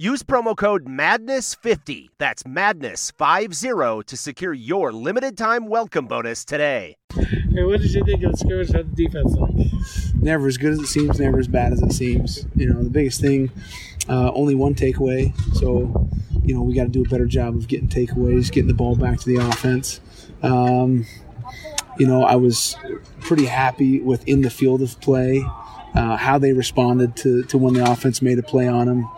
Use promo code MADNESS50, that's MADNESS50, to secure your limited time welcome bonus today. Hey, what did you think of the scrimmage? How the defense like? Never as good as it seems, never as bad as it seems. You know, the biggest thing, uh, only one takeaway. So, you know, we got to do a better job of getting takeaways, getting the ball back to the offense. Um, you know, I was pretty happy with in the field of play, uh, how they responded to, to when the offense made a play on them.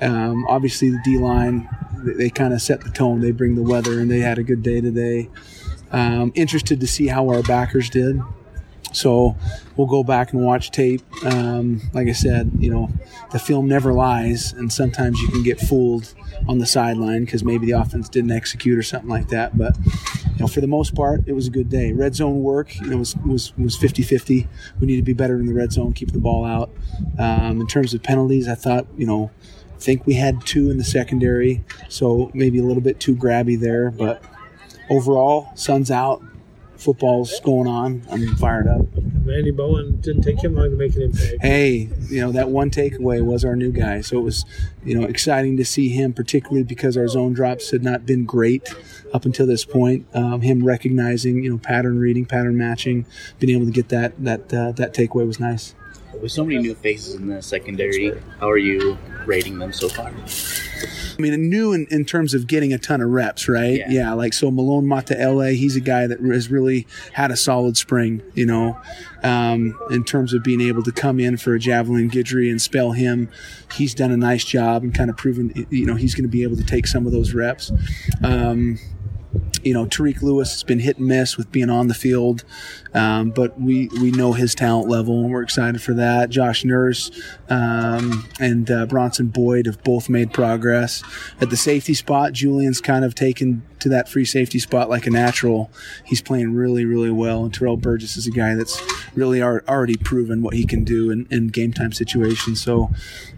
Um, obviously, the D line, they, they kind of set the tone. They bring the weather, and they had a good day today. Um, interested to see how our backers did. So we'll go back and watch tape. Um, like I said, you know, the film never lies, and sometimes you can get fooled on the sideline because maybe the offense didn't execute or something like that. But you know, for the most part, it was a good day. Red zone work, you know, was was was 50-50. We need to be better in the red zone, keep the ball out. Um, in terms of penalties, I thought, you know, think we had two in the secondary, so maybe a little bit too grabby there. But overall, sun's out, football's going on. I'm fired up. Manny Bowen didn't take him long to make an impact. Hey, you know that one takeaway was our new guy, so it was you know exciting to see him, particularly because our zone drops had not been great up until this point. Um, him recognizing you know pattern reading, pattern matching, being able to get that that uh, that takeaway was nice. With so many new faces in the secondary, how are you rating them so far? I mean, new in, in terms of getting a ton of reps, right? Yeah. like so Malone Mataele, he's a guy that has really had a solid spring, you know, um, in terms of being able to come in for a Javelin Guidry and spell him. He's done a nice job and kind of proven, you know, he's going to be able to take some of those reps. Um, you know, Tareke Lewis has been hit and miss with being on the field, um, but we, we know his talent level and we're excited for that. Josh Nurse um, and uh, Bronson Boyd have both made progress. At the safety spot, Julian's kind of taken to that free safety spot like a natural. He's playing really, really well. And Terrell Burgess is a guy that's really ar- already proven what he can do in, in game time situations. So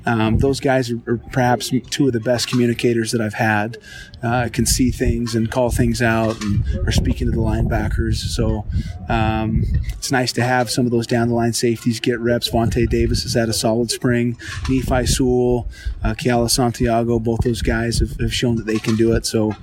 um, those guys are, are perhaps two of the best communicators that I've had. Uh, can see things and call things out and are speaking to the linebackers. So um, it's nice to have some of those down the line safeties get reps. Vonte Davis has had a solid spring. Nephi Sewell, uh, Santiago, both those guys have, have shown that they can do it. So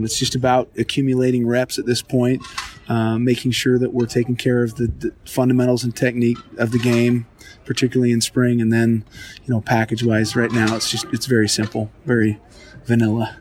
um, it's just about accumulating reps at this point, uh, making sure that we're taking care of the, the fundamentals and technique of the game, particularly in spring. And then, you know, package wise, right now it's just it's very simple, very vanilla.